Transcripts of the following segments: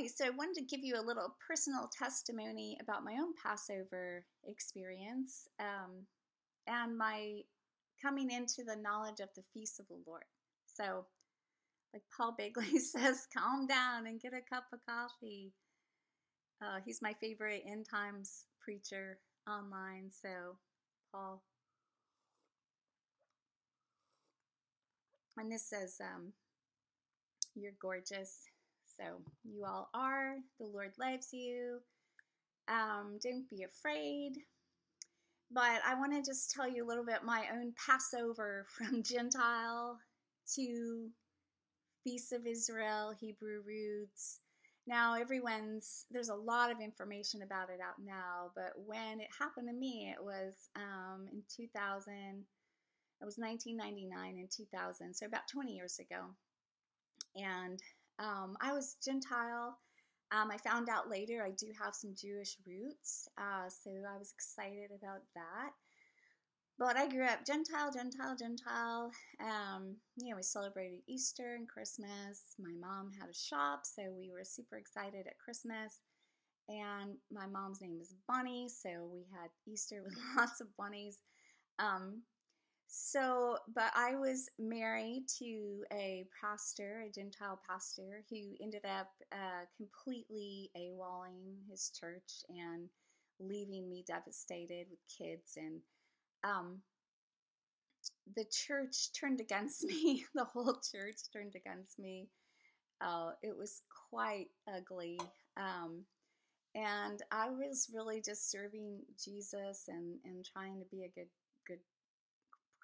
Hi, so I wanted to give you a little personal testimony about my own Passover experience um, and my coming into the knowledge of the feast of the Lord. So, like Paul Begley says, calm down and get a cup of coffee. Uh, he's my favorite end times preacher online. So, Paul. And this says, um, You're gorgeous. So, you all are. The Lord loves you. Um, don't be afraid. But I want to just tell you a little bit my own Passover from Gentile to Feast of Israel, Hebrew roots. Now, everyone's, there's a lot of information about it out now, but when it happened to me, it was um, in 2000, it was 1999 and 2000, so about 20 years ago. And um, I was Gentile. Um, I found out later I do have some Jewish roots, uh, so I was excited about that. But I grew up Gentile, Gentile, Gentile. Um, you know, we celebrated Easter and Christmas. My mom had a shop, so we were super excited at Christmas. And my mom's name is Bunny, so we had Easter with lots of bunnies. Um, so, but I was married to a pastor, a Gentile pastor, who ended up uh, completely AWOLing his church and leaving me devastated with kids. And um, the church turned against me. the whole church turned against me. Uh, it was quite ugly. Um, and I was really just serving Jesus and, and trying to be a good good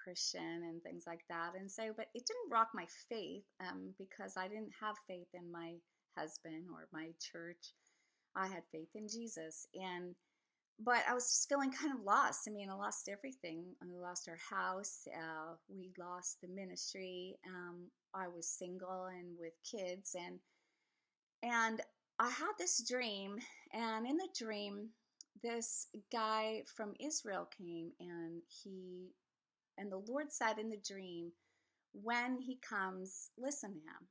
Christian and things like that. And so, but it didn't rock my faith um, because I didn't have faith in my husband or my church. I had faith in Jesus. And, but I was just feeling kind of lost. I mean, I lost everything. We lost our house. Uh, we lost the ministry. Um, I was single and with kids. And, and I had this dream. And in the dream, this guy from Israel came and he and the Lord said in the dream, When he comes, listen to him.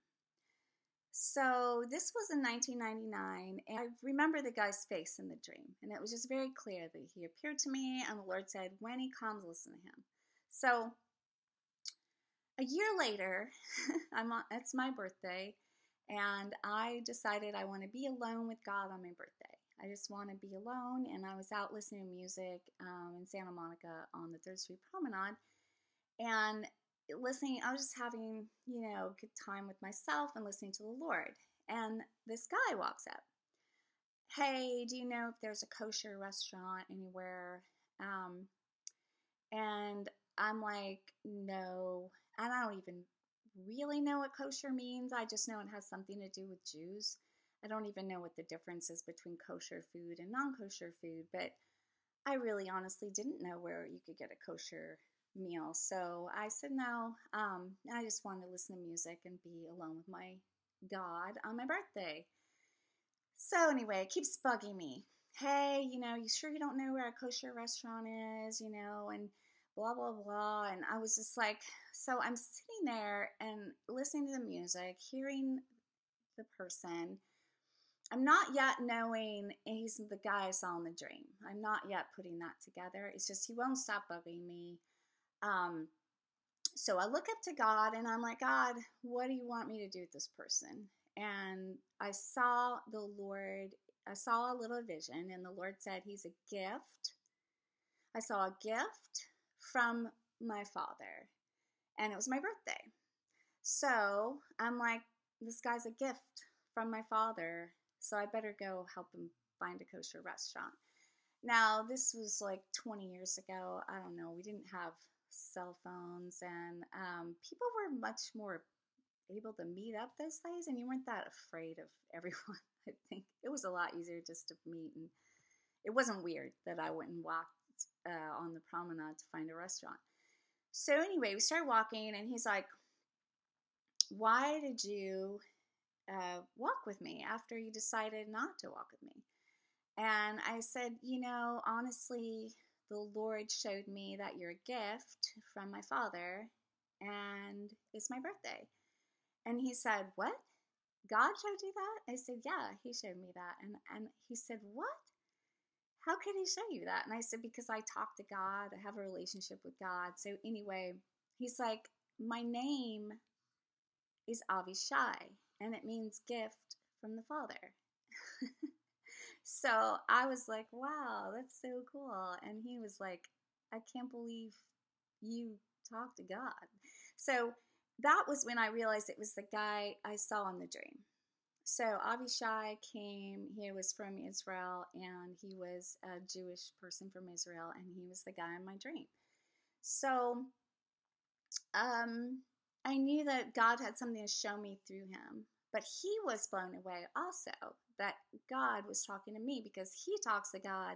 So this was in 1999, and I remember the guy's face in the dream, and it was just very clear that he appeared to me, and the Lord said, When he comes, listen to him. So a year later, I'm on, it's my birthday, and I decided I want to be alone with God on my birthday. I just want to be alone, and I was out listening to music um, in Santa Monica on the Third Street Promenade, and listening, I was just having, you know, good time with myself and listening to the Lord. And this guy walks up. Hey, do you know if there's a kosher restaurant anywhere? Um, and I'm like, no. And I don't even really know what kosher means. I just know it has something to do with Jews. I don't even know what the difference is between kosher food and non kosher food, but I really honestly didn't know where you could get a kosher meal. So I said no. Um, I just wanted to listen to music and be alone with my God on my birthday. So anyway, it keeps bugging me. Hey, you know, you sure you don't know where a kosher restaurant is, you know, and blah blah blah. And I was just like, so I'm sitting there and listening to the music, hearing the person. I'm not yet knowing he's the guy I saw in the dream. I'm not yet putting that together. It's just he won't stop bugging me. Um, so I look up to God and I'm like, God, what do you want me to do with this person? And I saw the Lord, I saw a little vision, and the Lord said, He's a gift. I saw a gift from my father, and it was my birthday. So I'm like, this guy's a gift from my father, so I better go help him find a kosher restaurant. Now, this was like 20 years ago. I don't know. We didn't have cell phones, and um, people were much more able to meet up those days, and you weren't that afraid of everyone. I think it was a lot easier just to meet, and it wasn't weird that I went and walked uh, on the promenade to find a restaurant. So anyway, we started walking, and he's like, "Why did you uh, walk with me after you decided not to walk with me?" And I said, "You know, honestly, the Lord showed me that you're a gift from my father and it's my birthday. And he said, What? God showed you that? I said, Yeah, he showed me that. And and he said, What? How could he show you that? And I said, Because I talk to God, I have a relationship with God. So anyway, he's like, My name is Avishai, and it means gift from the Father. so I was like, Wow, that's so cool. And he was like, I can't believe you talk to God. So that was when I realized it was the guy I saw in the dream. So Avishai came, he was from Israel, and he was a Jewish person from Israel, and he was the guy in my dream. So um, I knew that God had something to show me through him, but he was blown away also that God was talking to me because he talks to God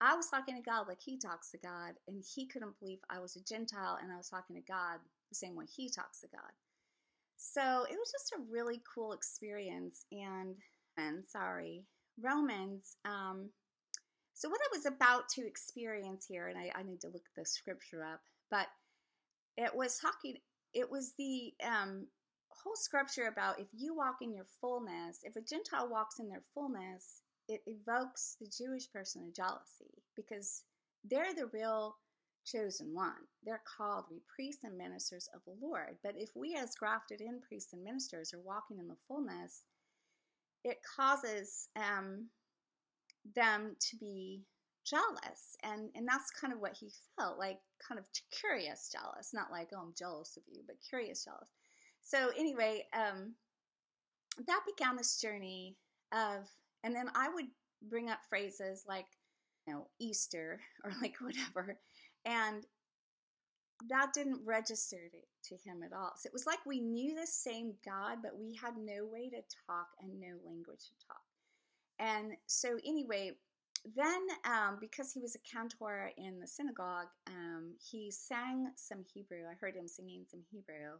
I was talking to God like he talks to God, and he couldn't believe I was a Gentile and I was talking to God the same way he talks to God. So it was just a really cool experience. And, and sorry, Romans. Um, so what I was about to experience here, and I, I need to look the scripture up, but it was talking. It was the um, whole scripture about if you walk in your fullness, if a Gentile walks in their fullness, it evokes the Jewish person of jealousy because they're the real chosen one. They're called to be priests and ministers of the Lord. But if we, as grafted in priests and ministers, are walking in the fullness, it causes um, them to be jealous. And, and that's kind of what he felt like, kind of curious jealous, not like, oh, I'm jealous of you, but curious jealous. So, anyway, um, that began this journey of and then I would bring up phrases like, you know, Easter or like whatever. And that didn't register to, to him at all. So it was like we knew the same God, but we had no way to talk and no language to talk. And so, anyway, then um, because he was a cantor in the synagogue, um, he sang some Hebrew. I heard him singing some Hebrew.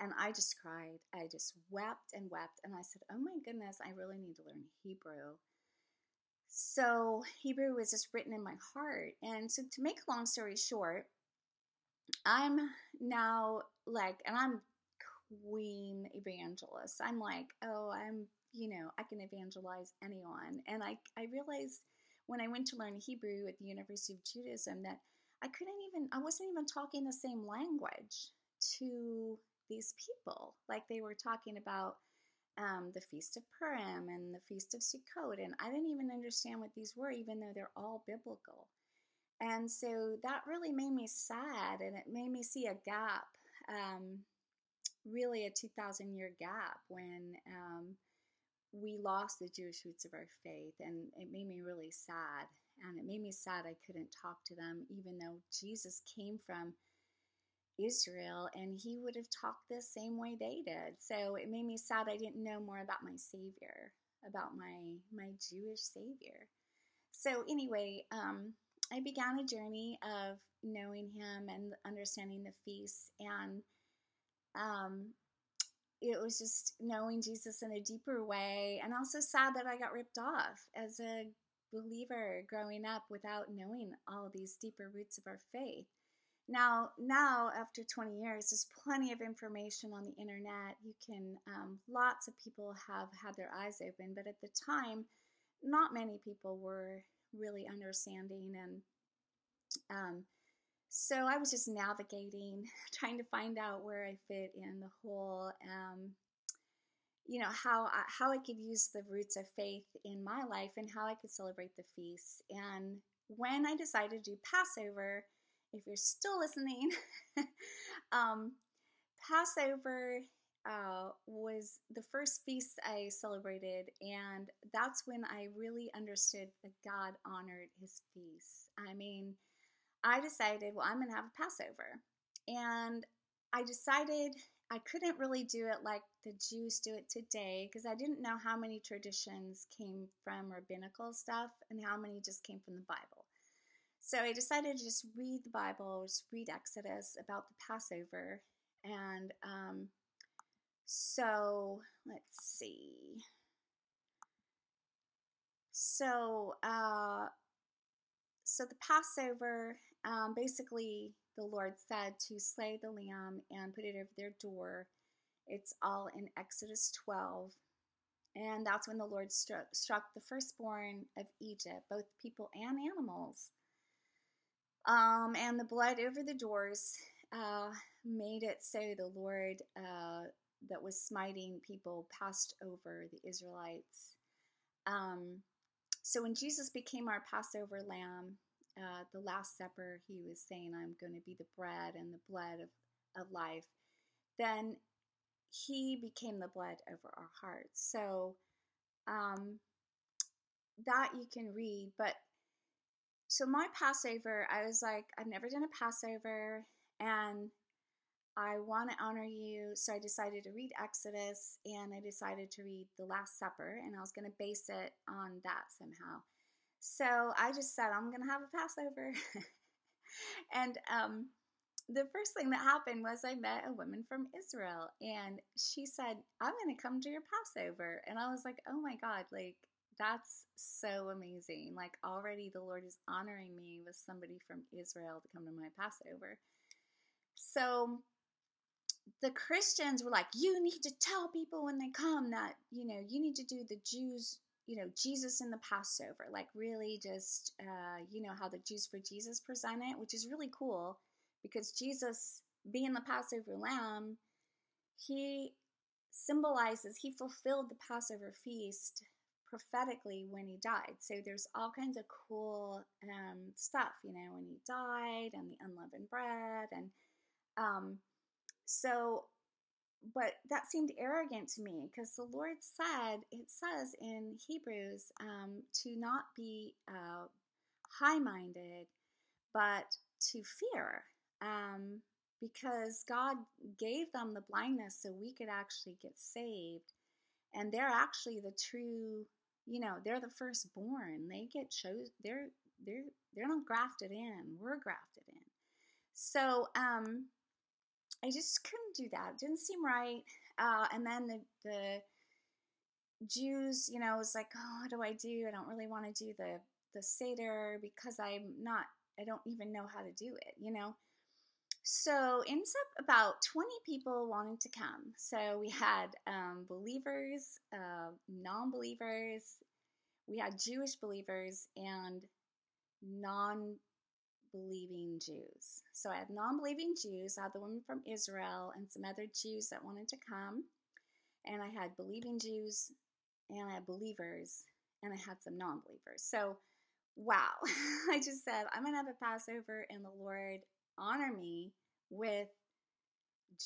And I just cried. I just wept and wept. And I said, Oh my goodness, I really need to learn Hebrew. So Hebrew was just written in my heart. And so to make a long story short, I'm now like, and I'm queen evangelist. I'm like, oh, I'm, you know, I can evangelize anyone. And I, I realized when I went to learn Hebrew at the University of Judaism that I couldn't even, I wasn't even talking the same language to these people. Like they were talking about um, the Feast of Purim and the Feast of Sukkot, and I didn't even understand what these were, even though they're all biblical. And so that really made me sad, and it made me see a gap, um, really a 2,000 year gap when um, we lost the Jewish roots of our faith, and it made me really sad. And it made me sad I couldn't talk to them, even though Jesus came from Israel and he would have talked the same way they did. So it made me sad I didn't know more about my Savior, about my my Jewish Savior. So anyway, um, I began a journey of knowing him and understanding the feasts and um, it was just knowing Jesus in a deeper way and also sad that I got ripped off as a believer growing up without knowing all these deeper roots of our faith. Now, now after 20 years, there's plenty of information on the internet. You can, um, lots of people have had their eyes open, but at the time, not many people were really understanding. And um, so I was just navigating, trying to find out where I fit in the whole, um, you know, how I, how I could use the roots of faith in my life and how I could celebrate the feasts. And when I decided to do Passover, if you're still listening, um, Passover uh, was the first feast I celebrated, and that's when I really understood that God honored his feasts. I mean, I decided, well, I'm going to have a Passover. And I decided I couldn't really do it like the Jews do it today because I didn't know how many traditions came from rabbinical stuff and how many just came from the Bible. So I decided to just read the Bible, just read Exodus about the Passover. And um, so let's see. So, uh, so the Passover, um, basically, the Lord said to slay the lamb and put it over their door It's all in Exodus 12. And that's when the Lord struck, struck the firstborn of Egypt, both people and animals. Um, and the blood over the doors uh, made it so the Lord uh, that was smiting people passed over the Israelites. Um, so when Jesus became our Passover lamb, uh, the Last Supper, he was saying, I'm going to be the bread and the blood of, of life. Then he became the blood over our hearts. So um, that you can read. But so my Passover, I was like, I've never done a Passover and I want to honor you. So I decided to read Exodus and I decided to read the Last Supper and I was going to base it on that somehow. So I just said, I'm going to have a Passover. and um, the first thing that happened was I met a woman from Israel and she said, I'm going to come to your Passover. And I was like, oh my God, like that's so amazing. Like already the Lord is honoring me with somebody from Israel to come to my Passover. So the Christians were like, you need to tell people when they come that, you know, you need to do the Jews, you know, Jesus in the Passover. Like, really just, uh, you know, how the Jews for Jesus present it, which is really cool because Jesus, being the Passover lamb, he symbolizes, he fulfilled the Passover feast prophetically when he died. So there's all kinds of cool um, stuff, you know, when he died and the unleavened bread. And um, so, but that seemed arrogant to me because the Lord said, it says in Hebrews um, to not be uh, high minded, but to fear um, because God gave them the blindness so we could actually get saved. And they're actually the true, you know, they're the firstborn. They get chose. They're they're they're not grafted in. We're grafted in. So um, I just couldn't do that. It didn't seem right. Uh, and then the the Jews, you know, was like, oh, what do I do? I don't really want to do the the seder because I'm not. I don't even know how to do it. You know. So ends up about 20 people wanting to come. So we had um, believers, uh, non-believers, we had Jewish believers, and non-believing Jews. So I had non-believing Jews, I had the woman from Israel, and some other Jews that wanted to come, and I had believing Jews, and I had believers, and I had some non-believers. So wow, I just said I'm gonna have a Passover, and the Lord honor me with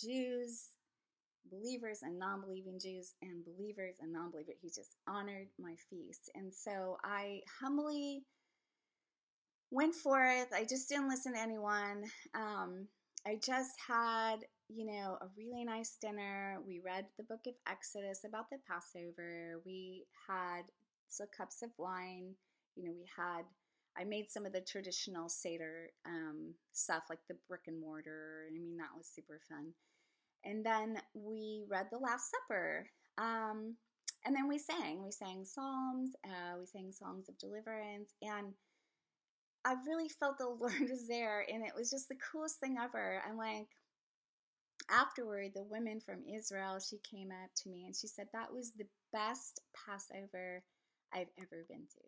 Jews, believers and non believing Jews, and believers and non believers. He just honored my feast. And so I humbly went forth. I just didn't listen to anyone. Um, I just had, you know, a really nice dinner. We read the book of Exodus about the Passover. We had some cups of wine. You know, we had I made some of the traditional Seder um, stuff like the brick and mortar. I mean, that was super fun. And then we read the Last Supper. Um, and then we sang. We sang psalms. Uh, we sang songs of deliverance. And I really felt the Lord was there. And it was just the coolest thing ever. And like, afterward, the woman from Israel, she came up to me and she said, That was the best Passover I've ever been to.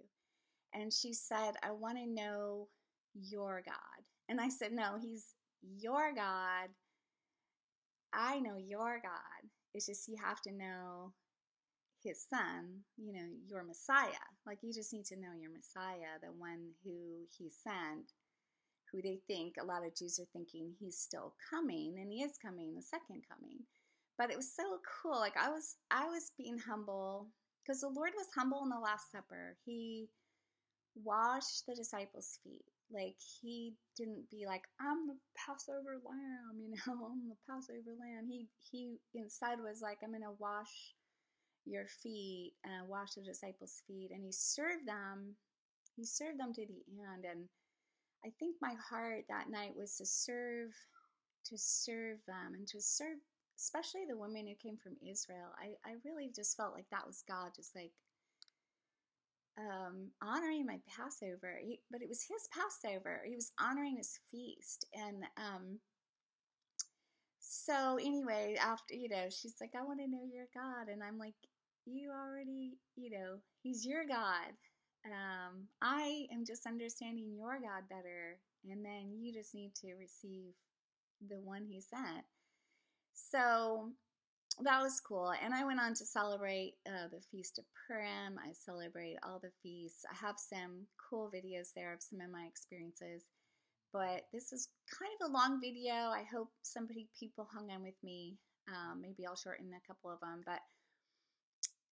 And she said, I want to know your God. And I said, No, he's your God. I know your God. It's just you have to know his son, you know, your Messiah. Like you just need to know your Messiah, the one who he sent, who they think a lot of Jews are thinking he's still coming, and he is coming, the second coming. But it was so cool. Like I was I was being humble because the Lord was humble in the Last Supper. He washed the disciples' feet. Like he didn't be like, I'm the Passover lamb, you know, I'm the Passover lamb. He he inside was like, I'm gonna wash your feet and wash the disciples' feet. And he served them, he served them to the end. And I think my heart that night was to serve to serve them and to serve especially the women who came from Israel. I, I really just felt like that was God just like um, honoring my Passover, he, but it was his Passover. He was honoring his feast, and um, so anyway, after you know, she's like, I want to know your God, and I'm like, you already, you know, He's your God. Um, I am just understanding your God better, and then you just need to receive the one He sent. So that was cool. And I went on to celebrate uh, the Feast of Purim. I celebrate all the feasts. I have some cool videos there of some of my experiences. But this is kind of a long video. I hope somebody, people hung on with me. Um, maybe I'll shorten a couple of them. But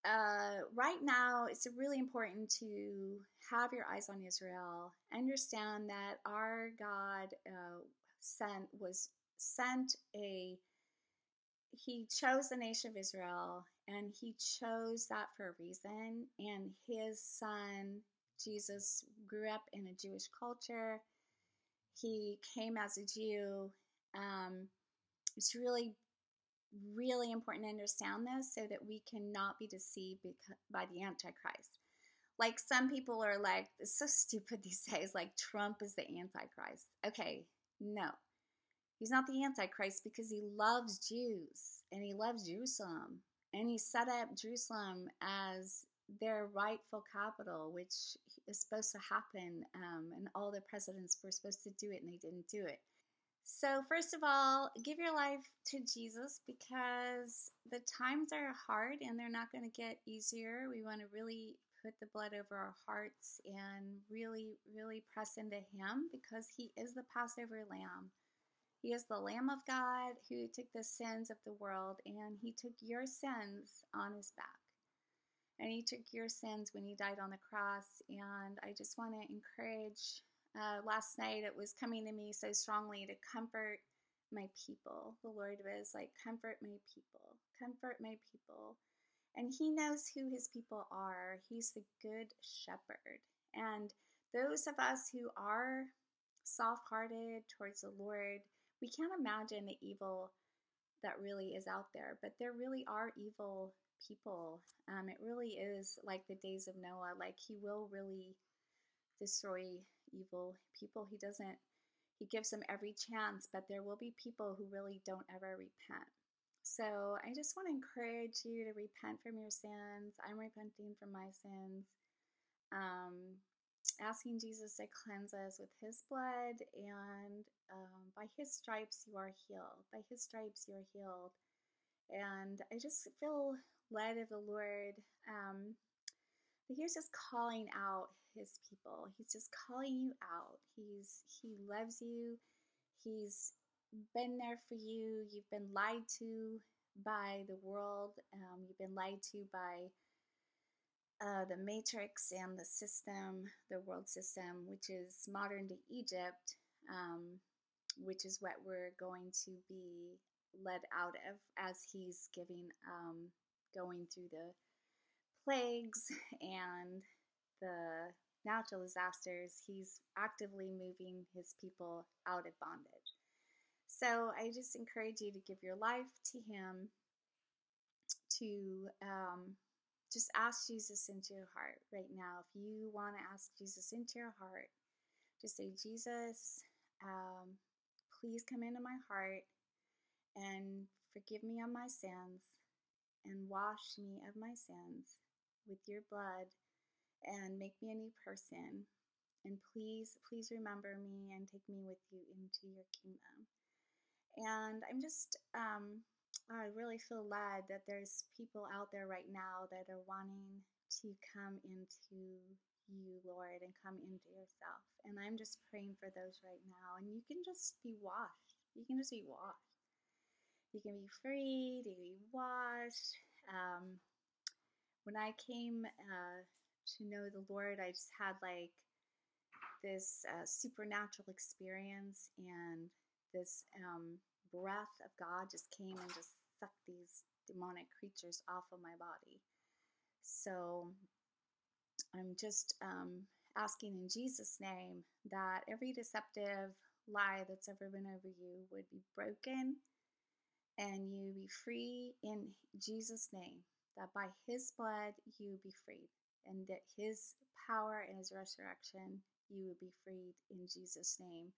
uh, right now, it's really important to have your eyes on Israel. Understand that our God uh, sent was sent a he chose the nation of Israel and he chose that for a reason. And his son, Jesus, grew up in a Jewish culture. He came as a Jew. Um, it's really, really important to understand this so that we cannot be deceived by the Antichrist. Like some people are like, it's so stupid these days, like Trump is the Antichrist. Okay, no. He's not the Antichrist because he loves Jews and he loves Jerusalem. And he set up Jerusalem as their rightful capital, which is supposed to happen. Um, and all the presidents were supposed to do it and they didn't do it. So, first of all, give your life to Jesus because the times are hard and they're not going to get easier. We want to really put the blood over our hearts and really, really press into Him because He is the Passover lamb. He is the Lamb of God who took the sins of the world, and He took your sins on His back. And He took your sins when He died on the cross. And I just want to encourage. Uh, last night it was coming to me so strongly to comfort my people. The Lord was like, Comfort my people, comfort my people. And He knows who His people are. He's the good shepherd. And those of us who are soft hearted towards the Lord, we can't imagine the evil that really is out there, but there really are evil people. Um, it really is like the days of Noah. Like he will really destroy evil people. He doesn't. He gives them every chance, but there will be people who really don't ever repent. So I just want to encourage you to repent from your sins. I'm repenting from my sins. Um, asking Jesus to cleanse us with his blood, and um, by his stripes you are healed. By his stripes you are healed. And I just feel led of the Lord. Um, he's just calling out his people. He's just calling you out. He's he loves you. He's been there for you. You've been lied to by the world. Um, you've been lied to by uh, the matrix and the system, the world system, which is modern day Egypt, um, which is what we're going to be led out of as he's giving, um, going through the plagues and the natural disasters. He's actively moving his people out of bondage. So I just encourage you to give your life to him, to um, just ask Jesus into your heart right now. If you want to ask Jesus into your heart, just say, Jesus, um, please come into my heart and forgive me of my sins and wash me of my sins with your blood and make me a new person. And please, please remember me and take me with you into your kingdom. And I'm just um, I really feel led that there's people out there right now that are wanting to come into you, Lord, and come into yourself. And I'm just praying for those right now. And you can just be washed. You can just be washed. You can be free to be washed. Um, when I came uh, to know the Lord, I just had like this uh, supernatural experience and this um, breath of God just came and just suck these demonic creatures off of my body. So I'm just um, asking in Jesus' name that every deceptive lie that's ever been over you would be broken and you be free in Jesus' name. That by his blood you be freed, and that his power and his resurrection you would be freed in Jesus' name.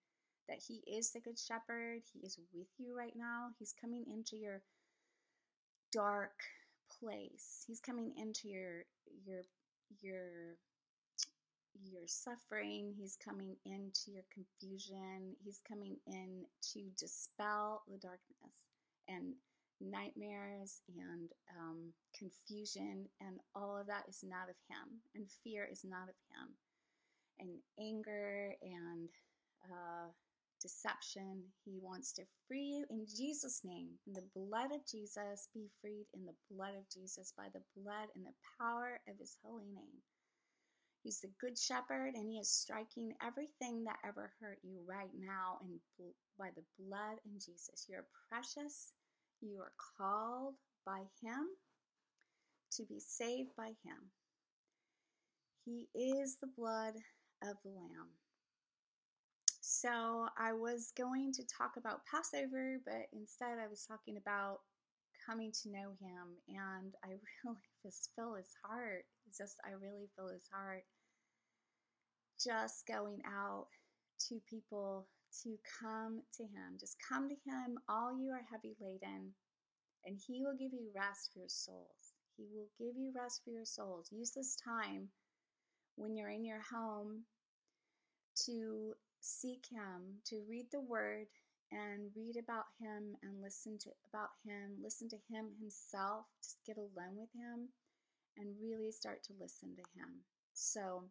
that He is the Good Shepherd. He is with you right now. He's coming into your dark place. He's coming into your your your your suffering. He's coming into your confusion. He's coming in to dispel the darkness and nightmares and um, confusion, and all of that is not of Him, and fear is not of Him, and anger and uh, deception. He wants to free you in Jesus' name. In the blood of Jesus, be freed in the blood of Jesus, by the blood and the power of His holy name. He's the good shepherd, and He is striking everything that ever hurt you right now, and by the blood in Jesus. You're precious you are called by Him to be saved by Him. He is the blood of the Lamb. So I was going to talk about Passover, but instead I was talking about coming to know Him, and I really just feel His heart. It's just, I really feel His heart just going out to people to come to Him. Just come to Him, all you are heavy laden, and He will give you rest for your souls. He will give you rest for your souls. Use this time when you're in your home to seek Him, to read the Word and read about Him and listen to about Him, listen to Him Himself. Just get alone with Him and really start to listen to Him. So,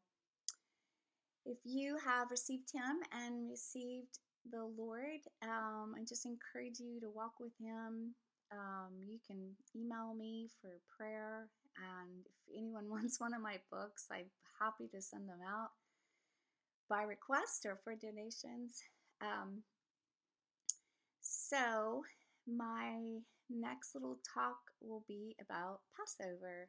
if you have received Him and received the Lord, um, I just encourage you to walk with Him. Um, you can email me for prayer, and if anyone wants one of my books, I'm happy to send them out by request or for donations. Um, so, my next little talk will be about Passover.